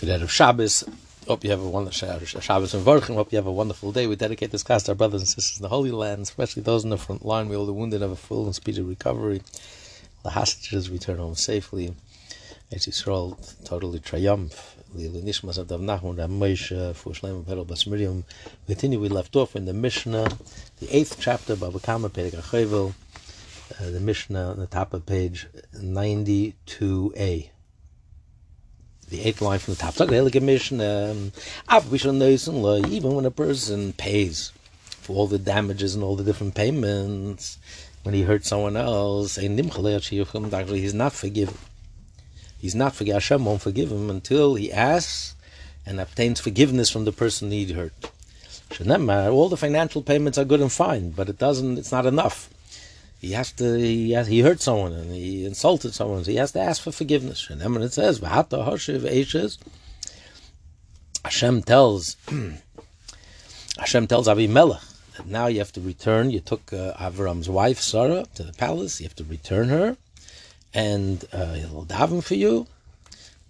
Good day of Shabbos. Hope you have a wonderful Shabbos and Vorchim. Hope you have a wonderful day. We dedicate this class to our brothers and sisters in the Holy Land, especially those in the front line. We all the wounded have a full and speedy recovery. The hostages return home safely. Eretz Yisrael totally triumph. Nishmas of Nachman, Ram for Shleim continue. We left off in the Mishnah, the eighth chapter, Bava Kama Perek. Uh, the Mishnah on the top of page ninety-two A the eighth line from the top. Um, even when a person pays for all the damages and all the different payments, when he hurt someone else, he's not forgiven. He's not forgiven. Hashem won't forgive him until he asks and obtains forgiveness from the person he hurt. All the financial payments are good and fine, but it doesn't. It's not enough he has to he has, he hurt someone and he insulted someone, so he has to ask for forgiveness. And then when it says V'hata Hashiv Eishes, Hashem tells Hashem tells Avimelech that now you have to return. You took uh, Avram's wife Sarah to the palace. You have to return her, and uh, he'll daven for you.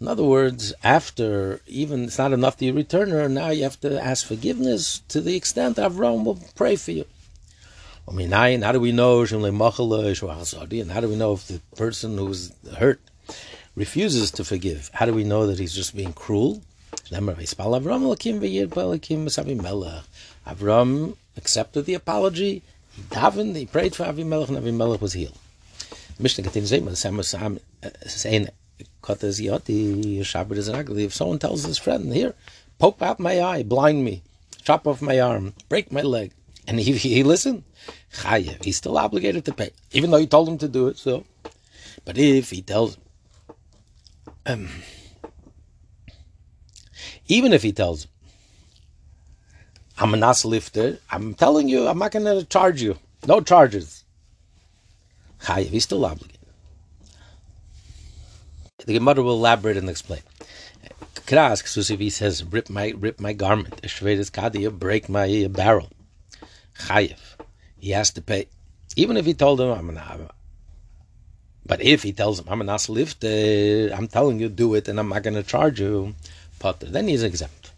In other words, after even it's not enough that you return her, now you have to ask forgiveness to the extent Avram will pray for you. How do we know? How do we know if the person who's hurt refuses to forgive? How do we know that he's just being cruel? Avram accepted the apology. He davened. He prayed for Avimelech, and Avimelech was healed. Mishnah continues uh, saying, If someone tells his friend, "Here, poke out my eye, blind me, chop off my arm, break my leg," and he, he listened, chayev. He's still obligated to pay, even though you told him to do it. So, but if he tells, um, even if he tells, I'm a nas lifter. I'm telling you, I'm not going to charge you. No charges. Chayev. He's still obligated. The Gemara will elaborate and explain. Kras, he says, rip my rip my garment, break my barrel. Chayev he has to pay. Even if he told him, I'm an but if he tells him, I'm a lift, I'm telling you, do it, and I'm not going to charge you, potter, then he's exempt.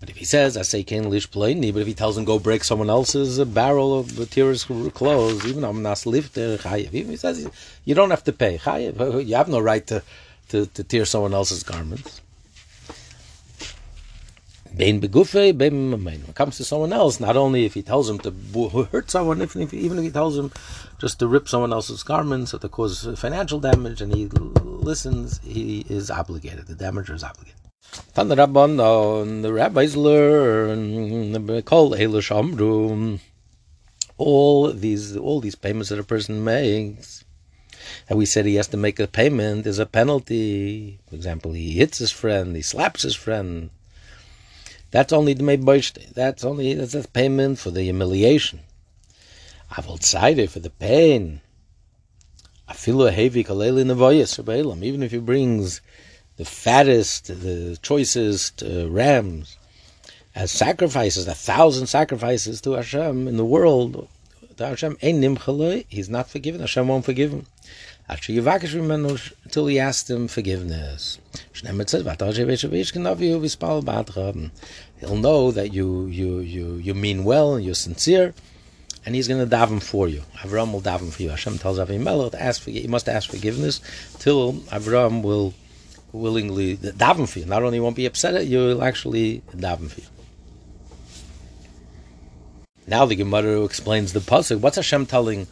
But if he says, I say, can't lish plainly, but if he tells him, go break someone else's barrel of materials clothes, even I'm not lift, chayiv. Even he says, you don't have to pay, chayiv. You have no right to, to, to tear someone else's garments. Bein begufe, bein When it comes to someone else, not only if he tells him to hurt someone, if, if, even if he tells him just to rip someone else's garments or to cause financial damage, and he listens, he is obligated. The damager is obligated. Tan the Rabban, uh, the rabbis learn, call all these all these payments that a person makes. And we said he has to make a payment, there's a penalty. For example, he hits his friend, he slaps his friend that's only the Meiboshte. That's only that's a payment for the humiliation. Avoltzaide for the pain. Afilu hevi kaleli nevoyas Even if he brings the fattest, the choicest uh, rams as sacrifices, a thousand sacrifices to Hashem in the world, to Hashem, he's not forgiven. Hashem won't forgive him until he asked him forgiveness. He'll know that you you you you mean well and you're sincere, and he's going to daven for you. Avram will daven for you. Hashem tells Avimelech to ask for he must ask forgiveness till Avram will willingly daven for you. Not only won't be upset at you, he'll actually daven for you. Now the Gemara explains the pasuk. What's Hashem telling?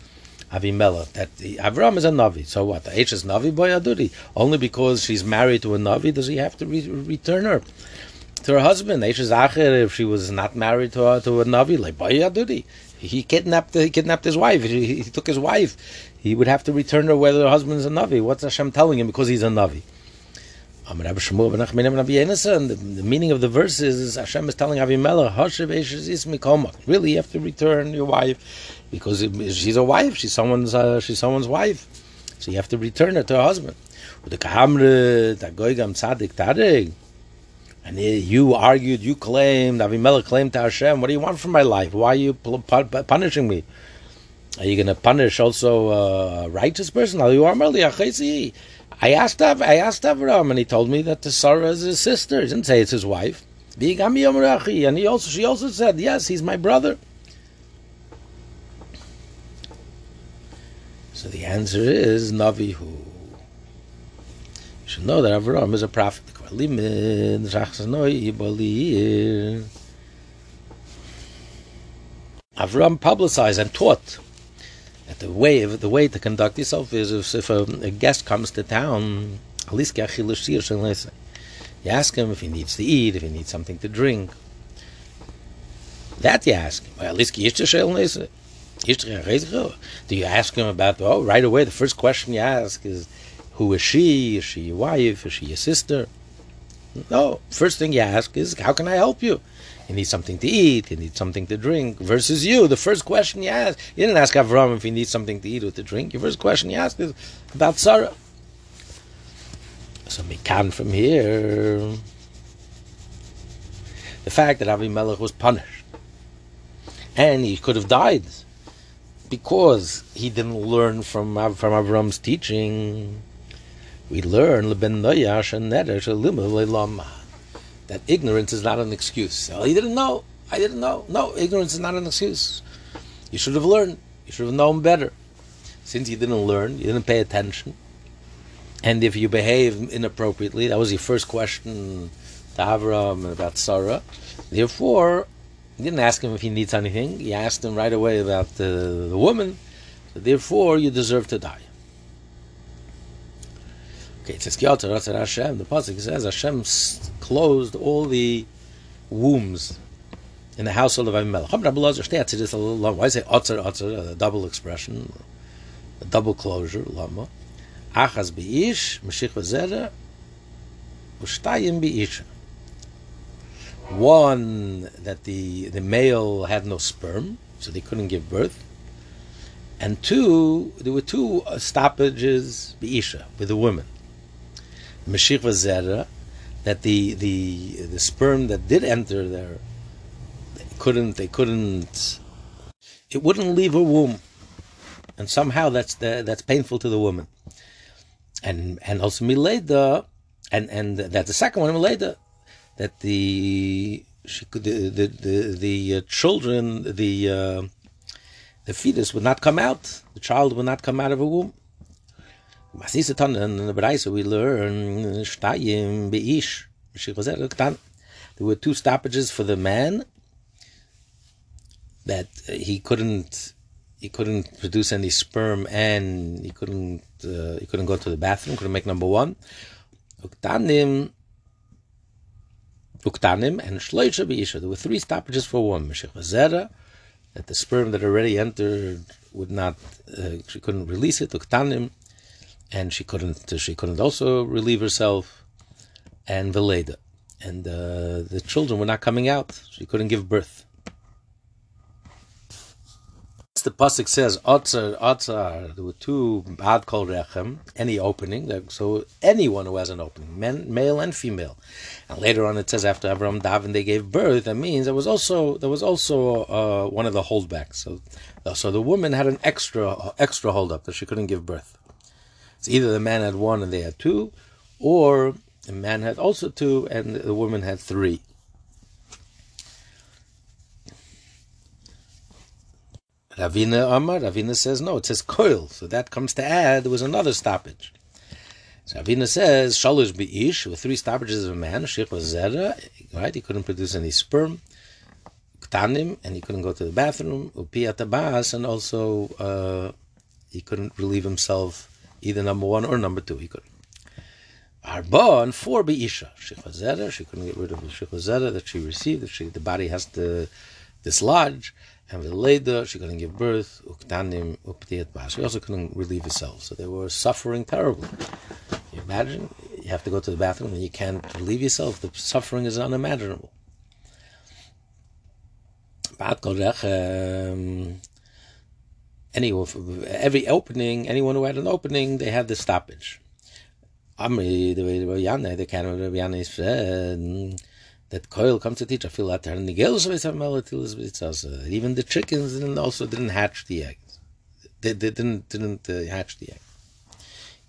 Avimelech that the, Avram is a Navi. So what? The H is Navi boy Aduri. Only because she's married to a Navi does he have to re- return her to her husband. H is Acher if she was not married to to a Navi like boy Aduri. He kidnapped he kidnapped his wife. He, he, took his wife. He would have to return her whether her husband is a Navi. What's Hashem telling him because he's a Navi? The, the meaning of the verse is Hashem is telling Avimelech, really, you have to return your wife because she's a wife. She's someone's. Uh, she's someone's wife. So you have to return her to her husband. And you argued, you claimed, Avimelech claimed to Hashem, what do you want from my life? Why are you punishing me? Are you going to punish also a righteous person? I asked I asked Avram, and he told me that the Sarah is his sister. He didn't say it's his wife. And he also she also said, yes, he's my brother. So the answer is Navihu. You should know that Avram is a prophet. Avram publicized and taught that the way the way to conduct yourself is if, if a, a, guest comes to town, you ask him if he needs to eat, if he needs something to drink. That you ask him. Do you ask him about? Oh, right away. The first question you ask is, "Who is she? Is she your wife? Is she your sister?" No. First thing you ask is, "How can I help you?" You need something to eat, you need something to drink. Versus you, the first question you ask, you didn't ask Avram if he needs something to eat or to drink. Your first question you ask is about Sarah. So can from here, the fact that Avimelech was punished, and he could have died because he didn't learn from from Avram's teaching. We learn that ignorance is not an excuse. Well, he didn't know. I didn't know. No, ignorance is not an excuse. You should have learned. You should have known better. Since you didn't learn, you didn't pay attention. And if you behave inappropriately, that was your first question to Avram about Sarah. Therefore, you didn't ask him if he needs anything. You asked him right away about the, the woman. So therefore, you deserve to die. Okay, it says Hashem. The pasuk says Hashem closed all the wombs in the household of Avimelech. Why say otzer otzer? A double expression, a double closure. Lama. Achaz beish, meshich v'zera, u'shtayim beisha. One that the the male had no sperm, so they couldn't give birth, and two there were two uh, stoppages beisha with the woman. Mashiach Zera, that the the the sperm that did enter there they couldn't they couldn't it wouldn't leave her womb, and somehow that's the, that's painful to the woman, and and also Mileda, and and that the second one Mileda, that the she could the the the, the uh, children the uh, the fetus would not come out, the child would not come out of a womb. Masisatan in the Braisa we learn Shtayim Beish. There were two stoppages for the man that he couldn't he couldn't produce any sperm and he couldn't uh, he couldn't go to the bathroom, couldn't make number one. Uktanim Uktanim and Shloisha Beisha. There were three stoppages for one. Meshich that the sperm that already entered would not uh, she couldn't release it. Uktanim and she couldn't she couldn't also relieve herself, and Veleda, and uh, the children were not coming out. She couldn't give birth. The pasuk says, "Otzar, otzar." There were two bad kol rechem, any opening. Uh, so anyone who has an opening, men, male and female. And later on, it says after Abraham Davin they gave birth. That means there was also there was also uh, one of the holdbacks. So, uh, so the woman had an extra uh, extra hold up that she couldn't give birth. It's either the man had one and they had two, or the man had also two and the woman had three. Ravina Amar, Ravina says no, it says coil, so that comes to add there was another stoppage. So Ravina says shalosh beish with three stoppages of a man, was zera, right? He couldn't produce any sperm, ktanim, and he couldn't go to the bathroom, upiyatabas, and also uh, he couldn't relieve himself either number one or number two. He couldn't. Arba and four be isha. Shechazera, she couldn't get rid of the shechazera that she received, that she, the body has to dislodge. And Veleda, she couldn't give birth. Uktanim. She also couldn't relieve herself. So they were suffering terribly. You imagine? You have to go to the bathroom and you can't relieve yourself. The suffering is unimaginable. Any every opening, anyone who had an opening, they had the stoppage. Amri, the Yana, the canon of said that coil comes to teach. I feel that of even the chickens didn't also didn't hatch the eggs. They, they didn't didn't uh, hatch the egg.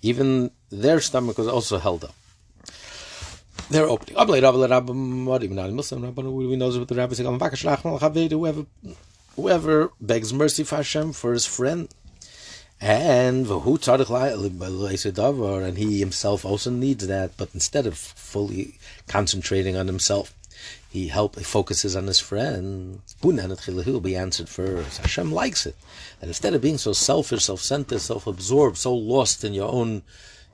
Even their stomach was also held up. They're opening. Whoever, whoever begs mercy for Hashem for his friend, and and he himself also needs that, but instead of fully concentrating on himself, he help he focuses on his friend. He'll be answered first. Hashem likes it. And instead of being so selfish, self-centered, self-absorbed, so lost in your own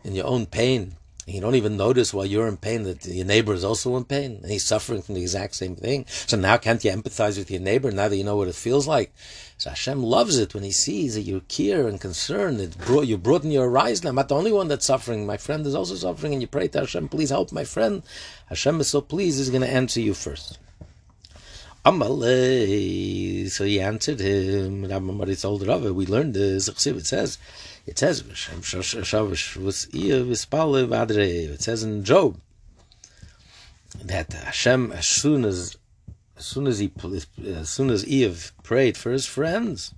in your own pain, you don't even notice while you're in pain that your neighbor is also in pain and he's suffering from the exact same thing. So now can't you empathize with your neighbor now that you know what it feels like? So Hashem loves it when He sees that you care and concern. It brought you broaden your horizon. I'm not the only one that's suffering. My friend is also suffering, and you pray to Hashem, please help my friend. Hashem is so pleased, He's going to answer you first. Amalei. So he answered him. Rabbi told Rava, we learned this. It says, it says, it says in Job that Hashem, as soon as as soon as he as soon as Iyov prayed for his friends,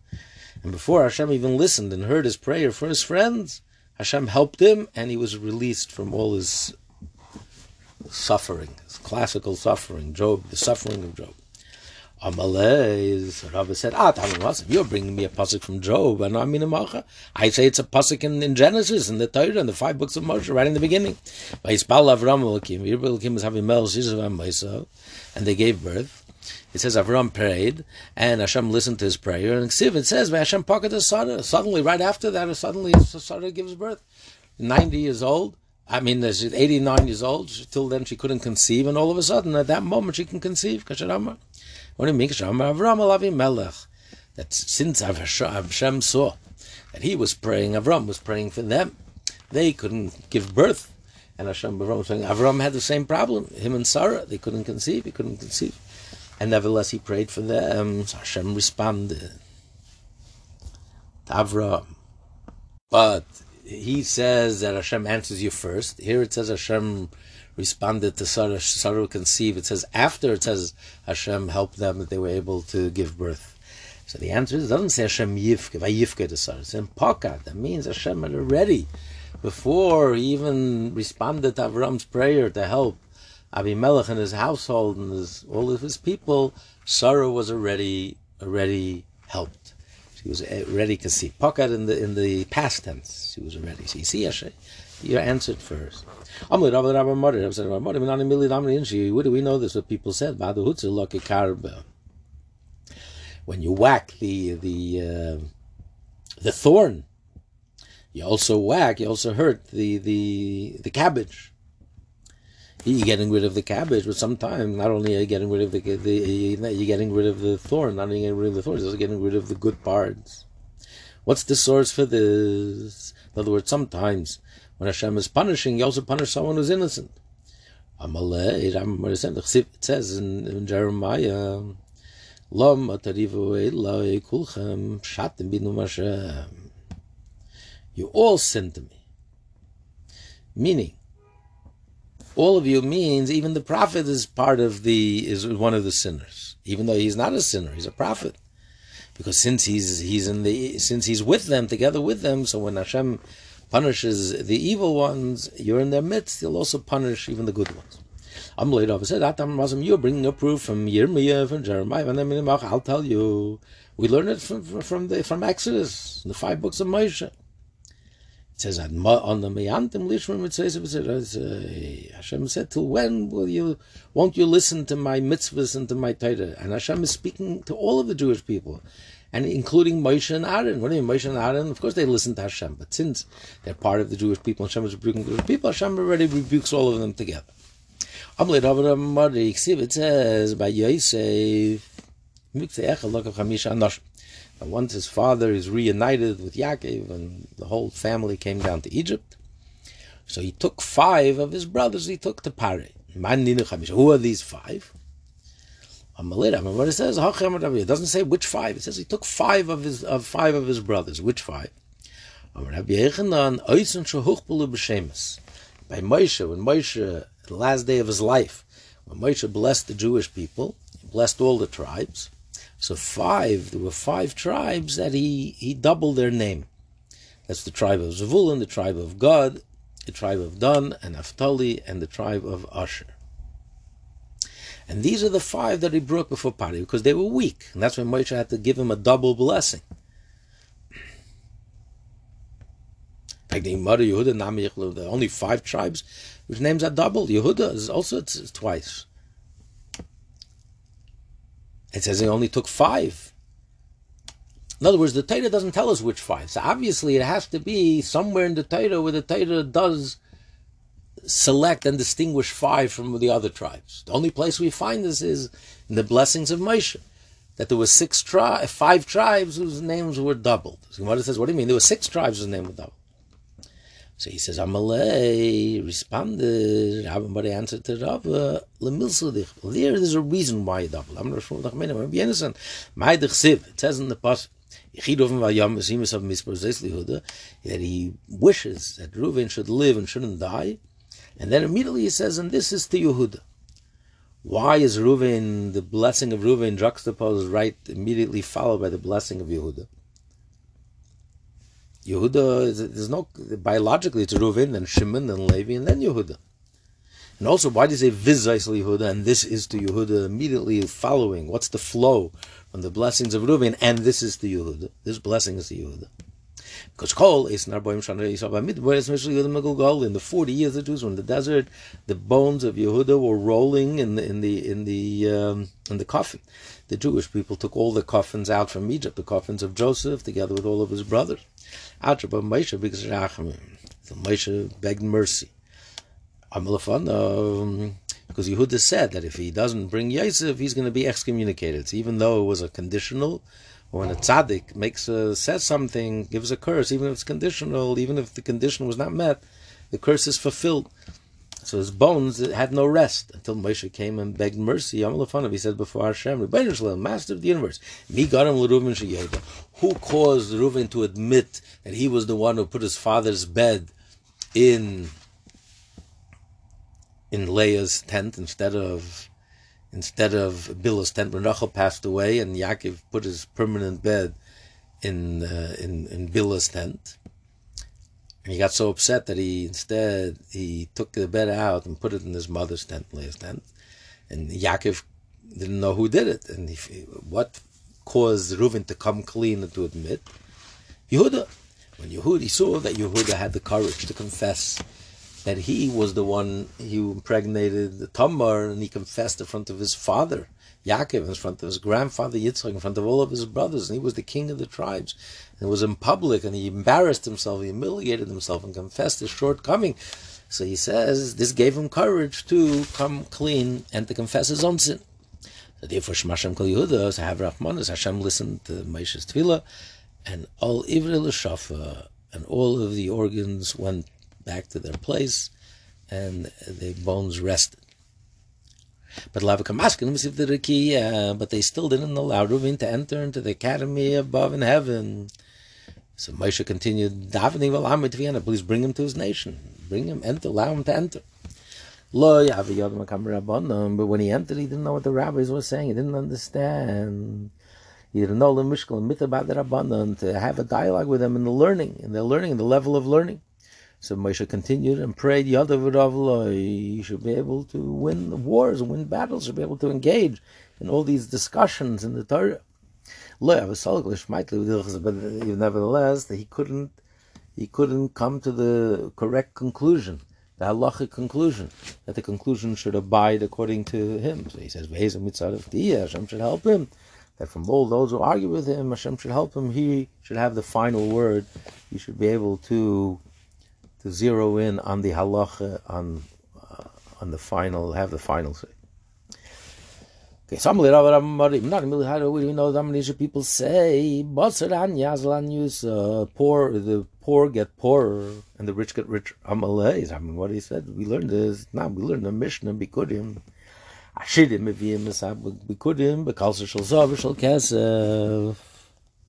and before Hashem even listened and heard his prayer for his friends, Hashem helped him and he was released from all his suffering, his classical suffering, Job, the suffering of Job. Amalei, Rabbi said, Ah, you're bringing me a pasuk from Job, and I'm a I say it's a pasuk in, in Genesis, in the Torah, in the five books of Moshe, right in the beginning. And they gave birth. It says Avram prayed, and Hashem listened to his prayer. And Ksiv, it says, Hashem pocketed Sarah. Suddenly, right after that, suddenly Sarah gives birth. 90 years old. I mean, she's 89 years old. Till then, she couldn't conceive, and all of a sudden, at that moment, she can conceive. What That since Hashem saw that he was praying, Avram was praying for them, they couldn't give birth. And Hashem Avram was saying, Avram had the same problem. Him and Sarah, they couldn't conceive. He couldn't conceive. And nevertheless, he prayed for them. So Hashem responded to Avram. But he says that Hashem answers you first. Here it says Hashem responded to Sarah. Sarah conceived. It says after it says Hashem helped them that they were able to give birth. So the answer is it doesn't say Hashem yifke, vayifke to Sarah. It's in Pokat. That means Hashem had already, before he even responded to Avram's prayer to help, Abimelech and his household and his, all of his people, Sarah was already already helped. She was eh, ready to see. Pokat in the in the past tense. She was ready. So you see, Hashem, you answered first. What do we know this? What people said. When you whack the the uh, the thorn, you also whack. You also hurt the the the cabbage you're getting rid of the cabbage, but sometimes not only are you getting rid of the, the you're getting rid of the thorn, not only getting rid of the thorn, you're also getting rid of the good parts. What's the source for this? In other words, sometimes when Hashem is punishing, He also punish someone who's innocent. It says in, in Jeremiah, You all sin to me. Meaning, all of you means even the prophet is part of the is one of the sinners, even though he's not a sinner, he's a prophet. Because since he's he's in the since he's with them together with them, so when Hashem punishes the evil ones, you're in their midst. He'll also punish even the good ones. I'm off. I said, You're bringing a proof from Yirmiyah, from Jeremiah, and I'll tell you. We learn it from from the, from Exodus, the five books of Moshe. It says on the Meyantim Lishrim it says uh, Hashem said, "Till when will you? Won't you listen to my mitzvahs and to my Torah?" And Hashem is speaking to all of the Jewish people, and including Moshe and Aaron. What do you mean, Moshe and Aaron? Of course, they listen to Hashem, but since they're part of the Jewish people, and Hashem is rebuking the Jewish people. Hashem already rebukes all of them together. It says by Yosef. And once his father is reunited with Yaakov and the whole family came down to Egypt, so he took five of his brothers, he took to Pare. Who are these five? What it says, it doesn't say which five. It says he took five of his of five of his brothers. Which five? By Moshe, when Moshe, the last day of his life, when Moshe blessed the Jewish people, he blessed all the tribes. So five, there were five tribes that he, he doubled their name. That's the tribe of Zavulun, the tribe of Gad, the tribe of Dan, and Naphtali, and the tribe of Asher. And these are the five that he brought before Pari because they were weak. And that's why Moshe had to give him a double blessing. The only five tribes which names are double. Yehuda is also twice. It says he only took five. In other words, the Torah doesn't tell us which five. So obviously, it has to be somewhere in the Torah where the Torah does select and distinguish five from the other tribes. The only place we find this is in the blessings of Moshe, that there were six tri- five tribes whose names were doubled. So Gemara says, "What do you mean? There were six tribes whose names were doubled." So he says, Amalei responded, Rabbi answered to Rabbi, uh, Lemilsudich. There is a reason why you double. I'm not sure I'm Yenison. Maidich. It says in the past, that he wishes that Reuven should live and shouldn't die. And then immediately he says, and this is to Yehuda. Why is Reuven, the blessing of Reuven juxtaposed right immediately followed by the blessing of Yehuda? Yehuda, uh, there's no, biologically it's Reuven, then Shimon, then Levi, and then Yehuda. And also, why does he say Vizais Yehuda, and this is to Yehuda uh, immediately following? What's the flow from the blessings of Reuven, and this is to Yehuda? This blessing is to Yehuda. Because Kol is Narboim Shana Yisrael in the forty years the Jews were in the desert, the bones of Yehuda were rolling in the in the in the um, in the coffin. The Jewish people took all the coffins out from Egypt, the coffins of Joseph, together with all of his brothers. Atraba Moshe because So Moshe begged mercy. Um, because Yehuda said that if he doesn't bring Yosef, he's going to be excommunicated. So even though it was a conditional, when a tzaddik makes a, says something, gives a curse, even if it's conditional, even if the condition was not met, the curse is fulfilled. So his bones had no rest until Moshe came and begged mercy. He said before Hashem, Master of the universe, who caused Reuven to admit that he was the one who put his father's bed in in Leah's tent instead of instead of Bilhah's tent when Rachel passed away and Yaakov put his permanent bed in uh, in in Bilhah's tent. And he got so upset that he instead he took the bed out and put it in his mother's tent, Leah's tent. And Yaakov didn't know who did it, and he, what caused Reuven to come clean and to admit Yehuda. When Yehuda saw that Yehuda had the courage to confess that he was the one who impregnated the Tamar, and he confessed in front of his father, Yaakov, in front of his grandfather Yitzchak, in front of all of his brothers, and he was the king of the tribes. And it was in public, and he embarrassed himself, he humiliated himself, and confessed his shortcoming. So he says this gave him courage to come clean and to confess his own sin. So therefore, Shmashem Kol Yehuda, so have Hashem listened to Moshe's tefillah, and all L'Shafa, and all of the organs went back to their place, and the bones rested. But but they still didn't allow Reuven to enter into the academy above in heaven. So Moshe continued please bring him to his nation. Bring him, enter, allow him to enter. But when he entered, he didn't know what the rabbis were saying. He didn't understand. He didn't know the Mishkal and myth about the Rabbanon, to have a dialogue with them in the learning, in the learning, in the level of learning. So Moshe continued and prayed, Yadav he should be able to win the wars win battles, should be able to engage in all these discussions in the Torah. But nevertheless, he couldn't he couldn't come to the correct conclusion, the halachic conclusion, that the conclusion should abide according to him. So he says, Hashem should help him. That from all those who argue with him, Hashem should help him. He should have the final word. He should be able to zero in on the halacha, on uh, on the final, have the final say. Okay, some not really how do we know that people say poor the poor get poorer and the rich get richer. Amalei. I mean what he said. We learned this now we learned the Mishnah Bikurim. Ashidim Meviyim Bikurim Bekalsa Shal Zav Shal Kesef.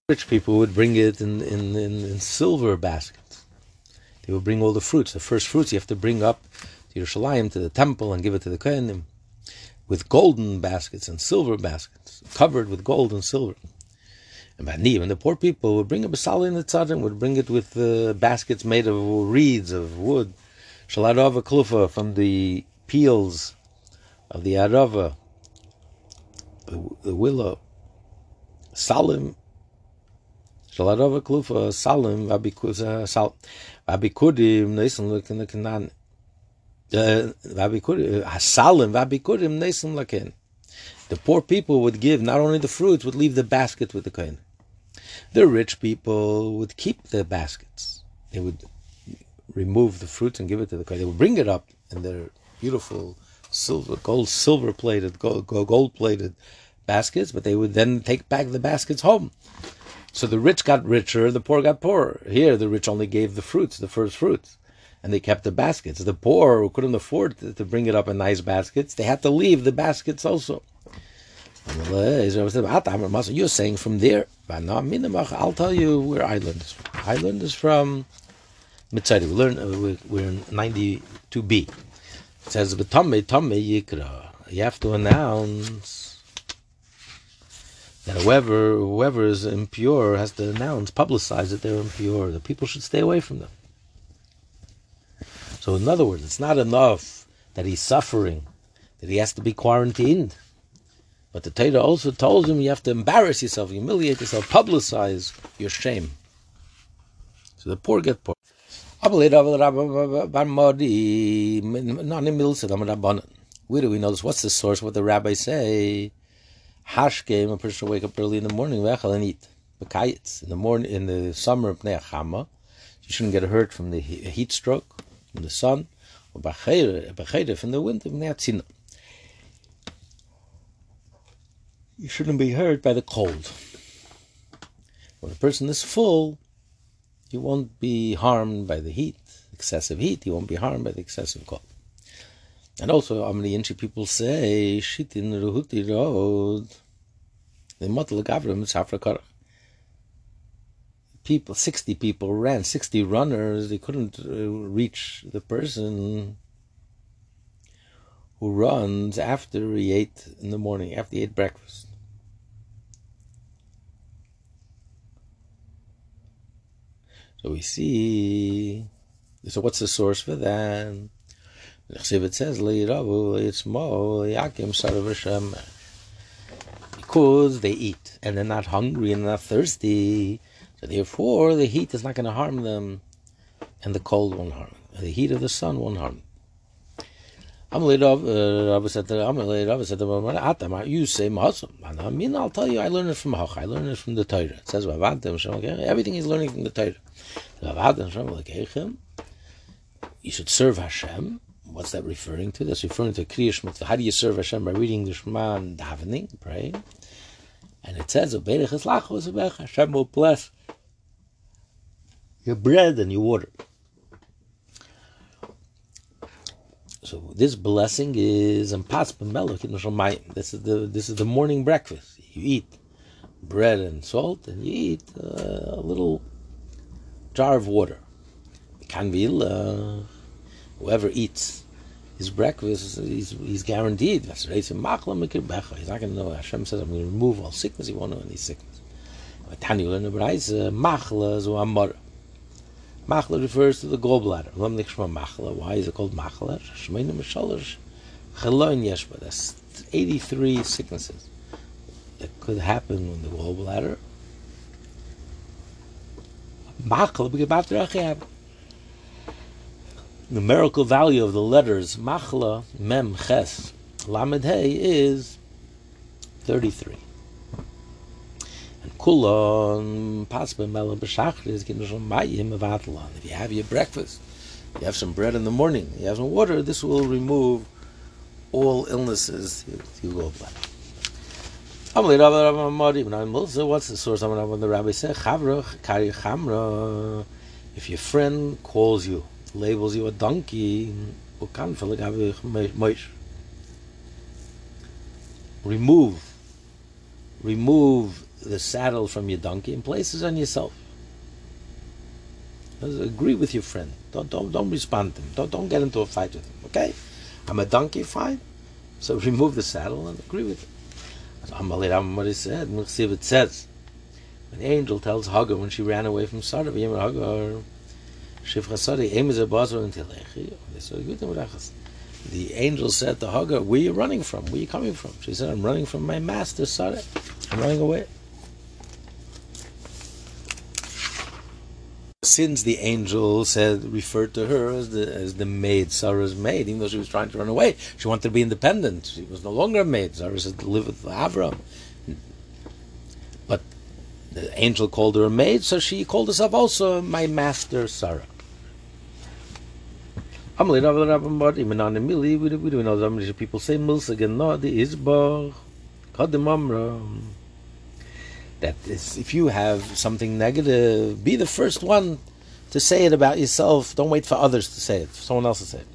Rich people would bring it in, in, in, in silver baskets they will bring all the fruits. The first fruits you have to bring up to Yerushalayim, to the temple, and give it to the Kohanim with golden baskets and silver baskets, covered with gold and silver. And Bani, and the poor people would bring a basali in the tzaddim, would bring it with uh, baskets made of reeds, of wood, Shalarava klufa from the peels of the arava, the, the willow. Salim. Shalarava klufa uh, salim vabikudim uh, nesim lekin lekinan. Vabikudim uh, hasalim vabikudim nesim lekin. The poor people would give not only the fruits, would leave the basket with the kohen. The rich people would keep the baskets. They would remove the fruits and give it to the kohen. They would bring it up in their beautiful silver, gold, silver plated, gold, gold plated baskets, but they would then take back the baskets home. So the rich got richer, the poor got poorer. Here, the rich only gave the fruits, the first fruits, and they kept the baskets. The poor who couldn't afford to, to bring it up in nice baskets, they had to leave the baskets also. You're saying from there. I'll tell you where I learned this from. I learned this from Mitzaydi. We learn, uh, we're in 92b. It says, B'tamei tamei yikra. You have to announce that whoever, whoever is impure has to announce, publicize that they're impure. The people should stay away from them. So in other words, it's not enough that he's suffering, that he has to be quarantined. But the Torah also tells him you have to embarrass yourself, humiliate yourself, publicize your shame. So the poor get poor. Where do we know this? What's the source? What the rabbis say? Hashkem, a person wake up early in the morning, and eat. In the morning, in the summer of Neachama, you shouldn't get hurt from the heat stroke, from the sun, or from the wind of Neatzina. you shouldn't be hurt by the cold. When a person is full, he won't be harmed by the heat, excessive heat. He won't be harmed by the excessive cold. And also, how many Inchi people say, Shitin Ruhuti Road, the Motel Gavram Safra People, 60 people ran, 60 runners, they couldn't uh, reach the person who runs after he ate in the morning, after he ate breakfast. So we see. So what's the source for that? It says it's because they eat and they're not hungry and they're not thirsty. So therefore, the heat is not going to harm them, and the cold won't harm them. The heat of the sun won't harm them. You say Muslim. I mean, I'll tell you, I learned it from Hach. I learned it from the Torah. It says, everything he's learning from the Torah. You should serve Hashem. What's that referring to? That's referring to Kriyash Mitzvah. How do you serve Hashem? By reading the Shema and davening, praying. And it says, Hashem will bless your bread and your water. So this blessing is This is the this is the morning breakfast. You eat bread and salt, and you eat uh, a little jar of water. Kanvil, uh, whoever eats his breakfast, he's, he's guaranteed. He's not going to know. Hashem says, I'm going to remove all sickness. He won't know any sickness. Tani learn the uh, Machla zu amor. Machla refers to the gallbladder. Why is it called machla? Shmeinu mishalosh. That's 83 sicknesses that could happen in the gallbladder. Machla, the numerical value of the letters machla, mem, ches, lamed hey is 33 And kulon pasbe mele beshachris gin schon mayim avatlan. If you have your breakfast, you have some bread in the morning, you have some water, this will remove all illnesses you go by. What's the source? When the rabbi said, kari chamra. If your friend calls you, labels you a donkey, remove, remove the saddle from your donkey and place it on yourself. Agree with your friend. Don't don't don't respond to him. Don't don't get into a fight with him. Okay? I'm a donkey, fine. So remove the saddle and agree with him. What he said, it says, an angel tells Hagar when she ran away from Sarah, Hagar, Shifchasari Emes Abazar and Tilechi. The angel said to Hagar, Where are you running from? Where are you coming from? She said, I'm running from my master, Sarah. I'm running away. Since the angel said referred to her as the as the maid, Sarah's maid, even though she was trying to run away, she wanted to be independent. She was no longer a maid. Sarah said to live with Avram. But the angel called her a maid, so she called herself also my master Sarah. Amli Rav Rav Mod Iman an Mili we we do know some people say Milsa Genod is bar. Kadem Amra. That is if you have something negative be the first one to say it about yourself. Don't wait for others to say it for someone else to say it.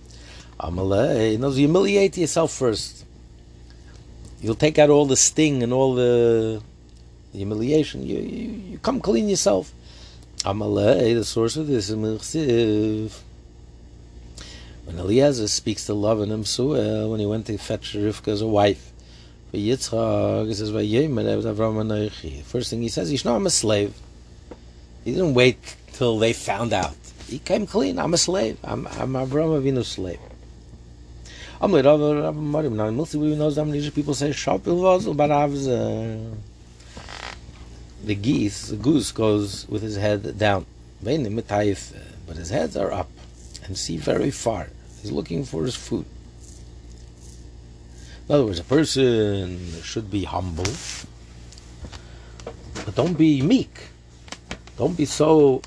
Amalei humiliate yourself first. You'll take out all the sting and all the, humiliation. You, you you come clean yourself. Amalei the source of this is when Eliezer speaks to Lavan and Suel, when he went to fetch Rivka as a wife, for Yitzchak, he says, Avram First thing he says, he's not I'm a slave. He didn't wait till they found out. He came clean. I'm a slave. I'm, I'm Avram Avinu's slave. I'm like, Rav Rav Marim. Now, mostly we know some people say, Shopil Vazel Baravz. The geese, the goose goes with his head down. But his heads are up and see very far. He's looking for his food. In other words, a person should be humble, but don't be meek. Don't be so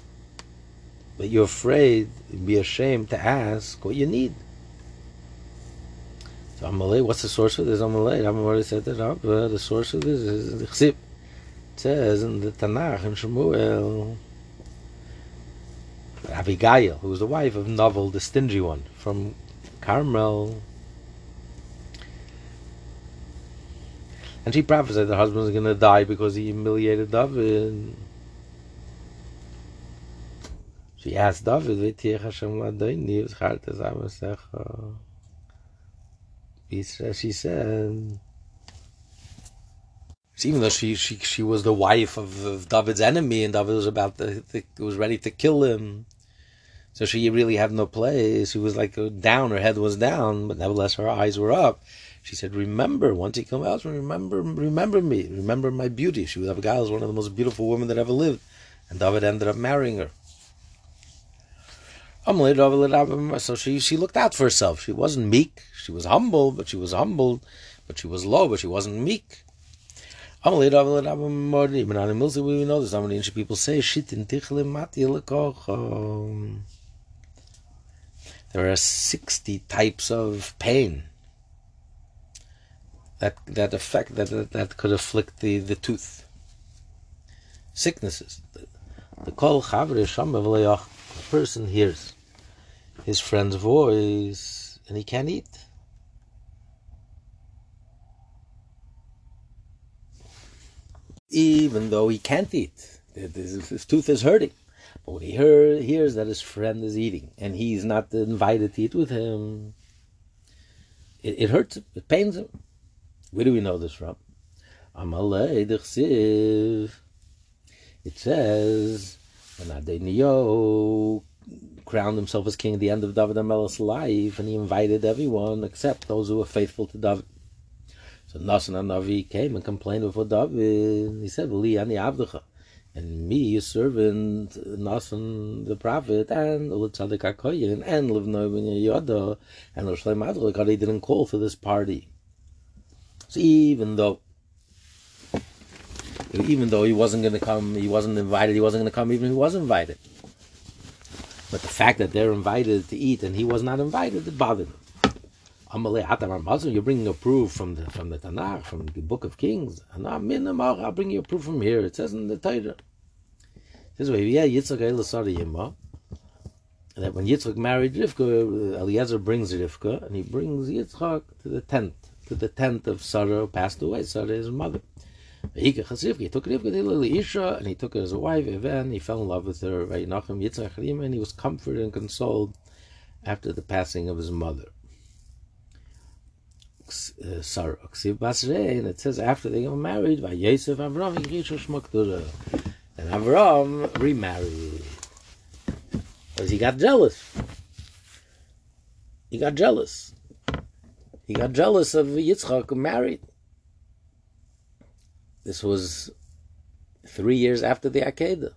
that you're afraid and be ashamed to ask what you need. So Amalei, what's the source of this? Amalei, I've already set that up. Uh, the source of this is the Chsip. It says in the Tanakh in Shemuel. Abigail, who was the wife of Novel, the stingy one, from Carmel. And she prophesied the husband was going to die because he humiliated David. She asked David, she said, even though she, she she was the wife of, of David's enemy and David was about to, to, was ready to kill him, so she really had no place. She was like down, her head was down, but nevertheless her eyes were up. She said, "Remember, once he come out, remember, remember me, remember my beauty." She was Abigail was one of the most beautiful women that ever lived, and David ended up marrying her. So she she looked out for herself. She wasn't meek. She was humble, but she was humble, but she was low, but she wasn't meek. We know there's some ancient people say There are sixty types of pain that that affect that that, could afflict the, the tooth. Sicknesses. The kol a person hears his friend's voice and he can't eat. even though he can't eat. His, tooth is hurting. When he hear, hears that his friend is eating and he's not invited to eat with him, it, it hurts him, it pains him. Where do we know this from? It says, when crowned himself as king at the end of David HaMelech's life, and he invited everyone except those who were faithful to David. So Nasan Navi came and complained before David. He said, "Li ani avdecha." And me, your servant, Nasan the prophet, and Ulitzadik HaKoyin, and Livnoi ben Yoda, and Roshleim Adrika, they didn't call for this party. So even though, even though he wasn't going to come, he wasn't invited, he wasn't going to come even if he was invited. But the fact that they're invited to eat and he was not invited, it bothered him. You're bringing a proof from the from the Tanakh, from the Book of Kings. I'll bring you a proof from here. It says in the Torah. This way, yeah, Yitzchak Elisari that when Yitzchak married Rivka, uh, Eliezer brings Rivka, and he brings Yitzchak to the tent, to the tent of Sarah, who passed away. Sarah is his mother. He took Rivka to Isha, and he took her as a wife, and he fell in love with her, and he was comforted and consoled after the passing of his mother. Uh, Sarah. and it says after they got married, by Yosef Avram and Avram remarried. Because he got jealous. He got jealous. He got jealous of Yitzchak married. This was three years after the Akedah.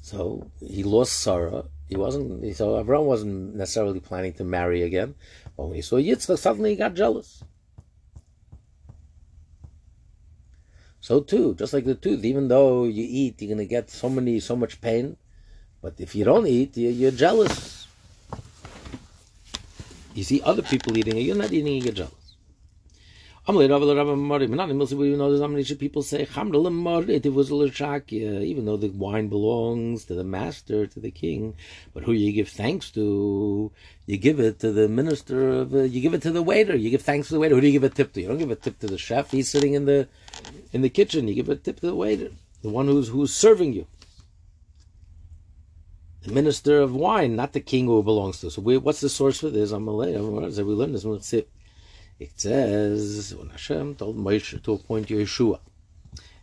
So he lost Sarah. He wasn't. So Avram wasn't necessarily planning to marry again. But when he saw Yitzchak, suddenly he got jealous. So too, just like the tooth, even though you eat, you're gonna get so many, so much pain. But if you don't eat, you're jealous. You see other people eating, you're not eating, you get jealous. Even though the wine belongs to the master, to the king, but who you give thanks to, you give it to the minister of, uh, you give it to the waiter. You give thanks to the waiter. Who do you give a tip to? You don't give a tip to the chef. He's sitting in the in the kitchen. You give a tip to the waiter, the one who's who's serving you. The minister of wine, not the king who belongs to. So we, what's the source for this? I'm Malay. We learn this. It says when Hashem told Moshe to appoint Yehoshua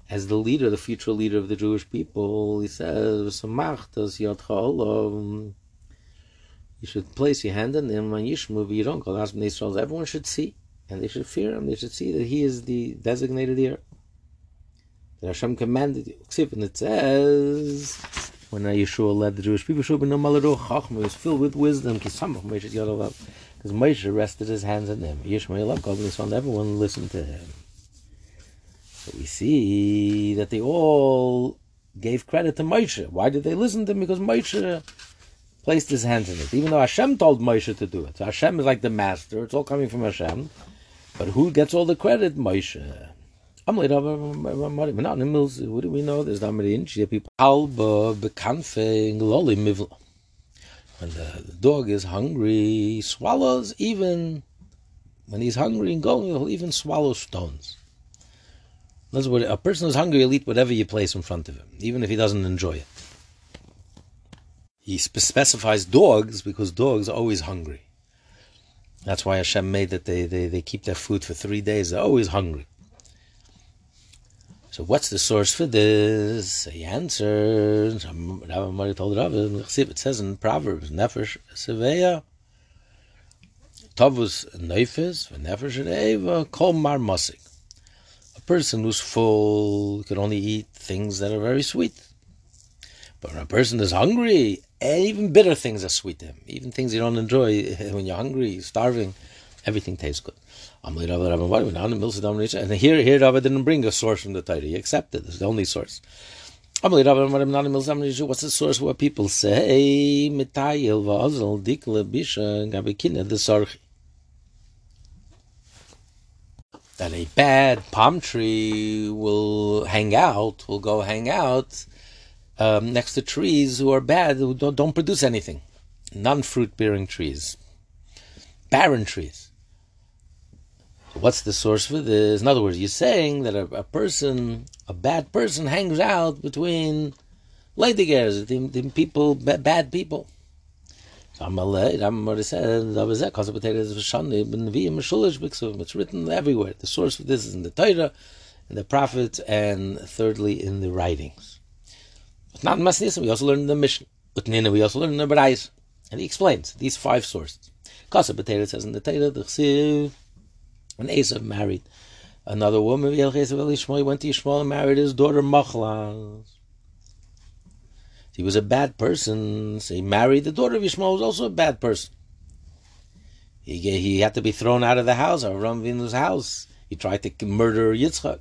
as the leader, the future leader of the Jewish people, he says, You should place your hand on him, and Yishmu Israel. Everyone should see, and they should fear him. They should see that he is the designated heir. That Hashem commanded you. And it says, when Yehoshua led the Jewish people, he was filled with wisdom because Moshe rested his hands on them. Yishmael found everyone listened to him. So we see that they all gave credit to Moshe. Why did they listen to him? Because Moshe placed his hands in it. Even though Hashem told Moshe to do it. So Hashem is like the master. It's all coming from Hashem. But who gets all the credit? Moshe. What do we know? There's not many people. When the, the dog is hungry, he swallows even when he's hungry and going, he'll even swallow stones. Other words, a person who's hungry will eat whatever you place in front of him, even if he doesn't enjoy it. He specifies dogs because dogs are always hungry. That's why Hashem made that they, they, they keep their food for three days. They're always hungry. So what's the source for this? He answered, Rabbi Mari told Rabbi, it says in Proverbs, Nefesh Seveya, Tovus Neifis, Nefesh Eva, Kol Mar Masik. A person who's full can only eat things that are very sweet. But when a person is hungry, even bitter things are sweet to him. Even things you don't enjoy, when you're hungry, starving, everything tastes good. And here, here Rava didn't bring a source from the Torah. He accepted. It's the only source. What's the source what people say? That a bad palm tree will hang out, will go hang out um, next to trees who are bad, who don't, don't produce anything. Non fruit bearing trees, barren trees. What's the source for this? In other words, you're saying that a, a person, a bad person, hangs out between ladigers, the, the people, bad people. It's written everywhere. The source for this is in the Torah, in the prophets, and thirdly in the writings. But not in Masnisim, we also learn the Mishnah. But Nina, we also learn in the Barais. And he explains these five sources. Kasa Potato says in the Torah, the Chsiv, when Esav married another woman, he went to Yishmael and married his daughter Machlas. He was a bad person, so he married the daughter of Yishmael, was also a bad person. He, he had to be thrown out of the house, Avraham Avinu's house. He tried to murder Yitzchak.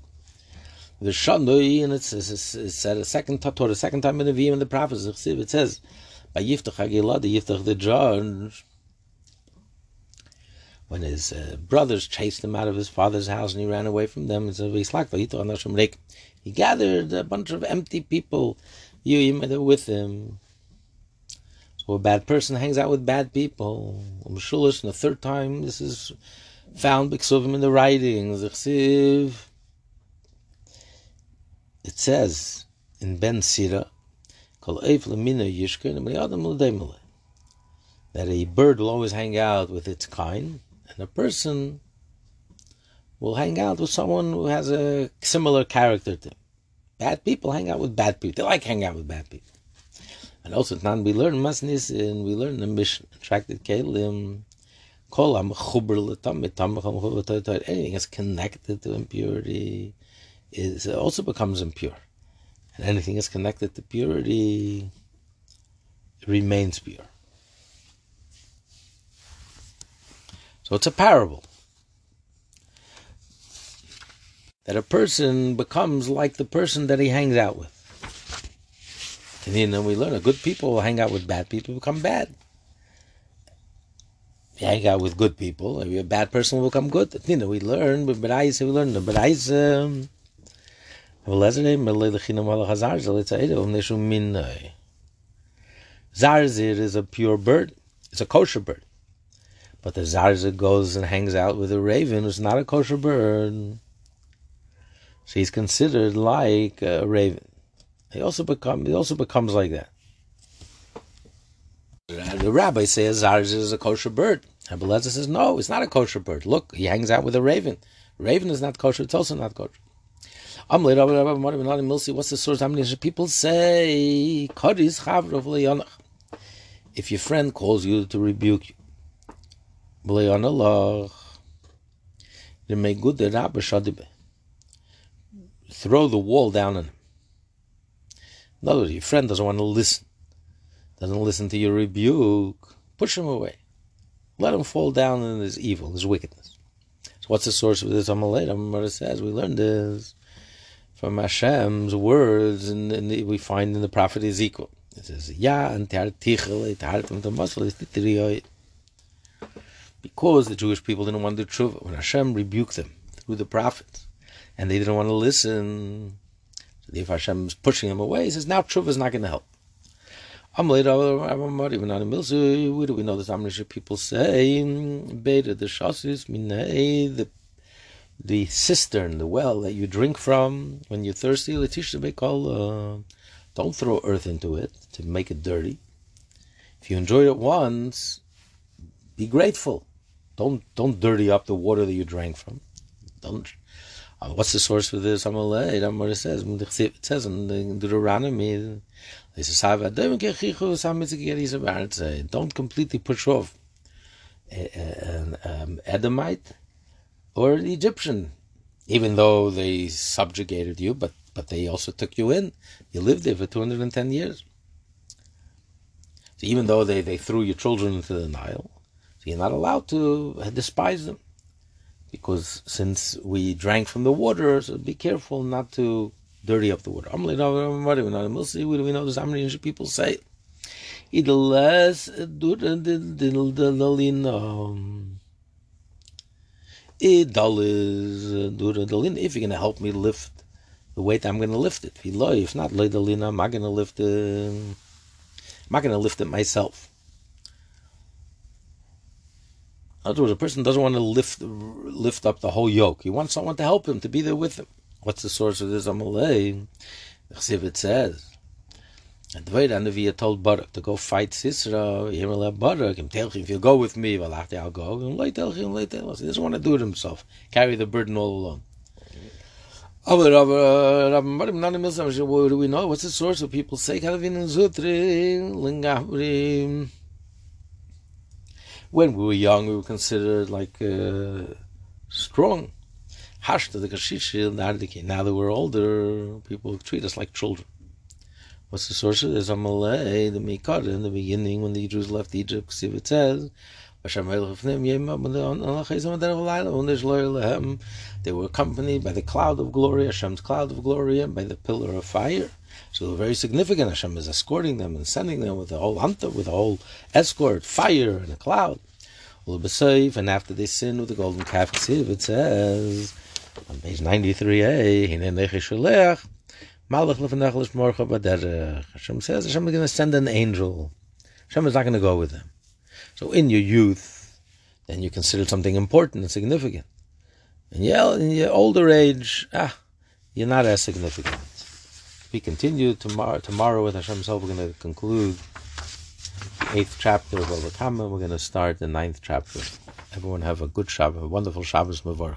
The Shanoi, and it's, it's, it's said a second taught a second time in the Vim and the prophets. It says, by Yiftach the Yiftach the judge, when his uh, brothers chased him out of his father's house and he ran away from them. He gathered a bunch of empty people with him. So a bad person hangs out with bad people. And the third time, this is found because of him in the writings. It says in Ben Sira, that a bird will always hang out with its kind, and a person will hang out with someone who has a similar character to him. Bad people hang out with bad people. They like hanging out with bad people. And also, now we learn Masnis, and we learn the mission, attracted Kalim, anything that's connected to impurity is also becomes impure. And anything that's connected to purity remains pure. So it's a parable. That a person becomes like the person that he hangs out with. And then we learn that good people will hang out with bad people become bad. If you hang out with good people, if you're a bad person will become good. You know, we learn, but Berais, we learn, the Berais, um, Zarzir is a pure bird. It's a kosher bird. But the Zarzir goes and hangs out with a raven who's not a kosher bird. So he's considered like a raven. He also become he also becomes like that. The rabbi says Zarzir is a kosher bird. Abelazar says, no, it's not a kosher bird. Look, he hangs out with a raven. Raven is not kosher, it's also not kosher. What's the source? How many people say, if your friend calls you to rebuke you, throw the wall down on him. In other words, your friend doesn't want to listen, doesn't listen to your rebuke, push him away. Let him fall down in his evil, his wickedness. So what's the source of this Amalek? Amalek says we learned this from Hashem's words, and, and we find in the prophet Ezekiel. It says, "Ya and because the Jewish people didn't want to do tshuva, when Hashem rebuked them through the prophets, and they didn't want to listen, so if Hashem is pushing them away, he says, now tshuva is not going to help. What do we know this Amrish people say? Beta the shasis the the cistern, the well that you drink from when you're thirsty, Letitia Bekal, don't throw earth into it to make it dirty. If you enjoyed it once, be grateful. Don't don't dirty up the water that you drank from. Don't. Uh, what's the source for this? Amalei. That's what it says. It says in Deuteronomy don't completely push off an um, Edomite or an Egyptian, even though they subjugated you, but, but they also took you in. You lived there for 210 years. So even though they, they threw your children into the Nile, so you're not allowed to despise them. Because since we drank from the water, so be careful not to dirty up the water. What do we know? There's how many people say. If you're going to help me lift the weight, I'm going to lift it. If not, I'm not going to lift it. I'm not going to lift it myself. In other words, a person doesn't want to lift lift up the whole yoke. He wants someone to help him, to be there with him. What's the source of this Amalei? Chsiv says. And the Nevi'ah told Barak to go fight Sisra, Yirmaleh Barak, him tell him if you go with me, I'll go. He doesn't want to do it himself. Carry the burden all alone. What do we know? What's the source of people say? When we were young, we were considered like uh, strong. Hashta the Kashishil Nardiki. Now that we're older, people treat us like children. What's the source of this? Amalei, the Mikar, in the beginning when the Jews left Egypt, because it says, they were accompanied by the cloud of glory, Hashem's cloud of glory, and by the pillar of fire. So very significant. Hashem is escorting them and sending them with a whole hunter, with a whole escort, fire and a cloud. And after they sin with the golden calf, it says, on page 93a, Hine Nechi Shuleach, Malach Lefanech Lishmorcha Baderech. Hashem says Hashem is going to send an angel. Hashem is not going to go with them. So in your youth, then you consider something important and significant. And in your older age, ah, you're not as significant. We continue tomorrow. Tomorrow with Hashem's help, we're going to conclude the eighth chapter of Bava Kama. We're going to start the ninth chapter. Everyone have a good Shabbat, a wonderful Shabbos Mavarch.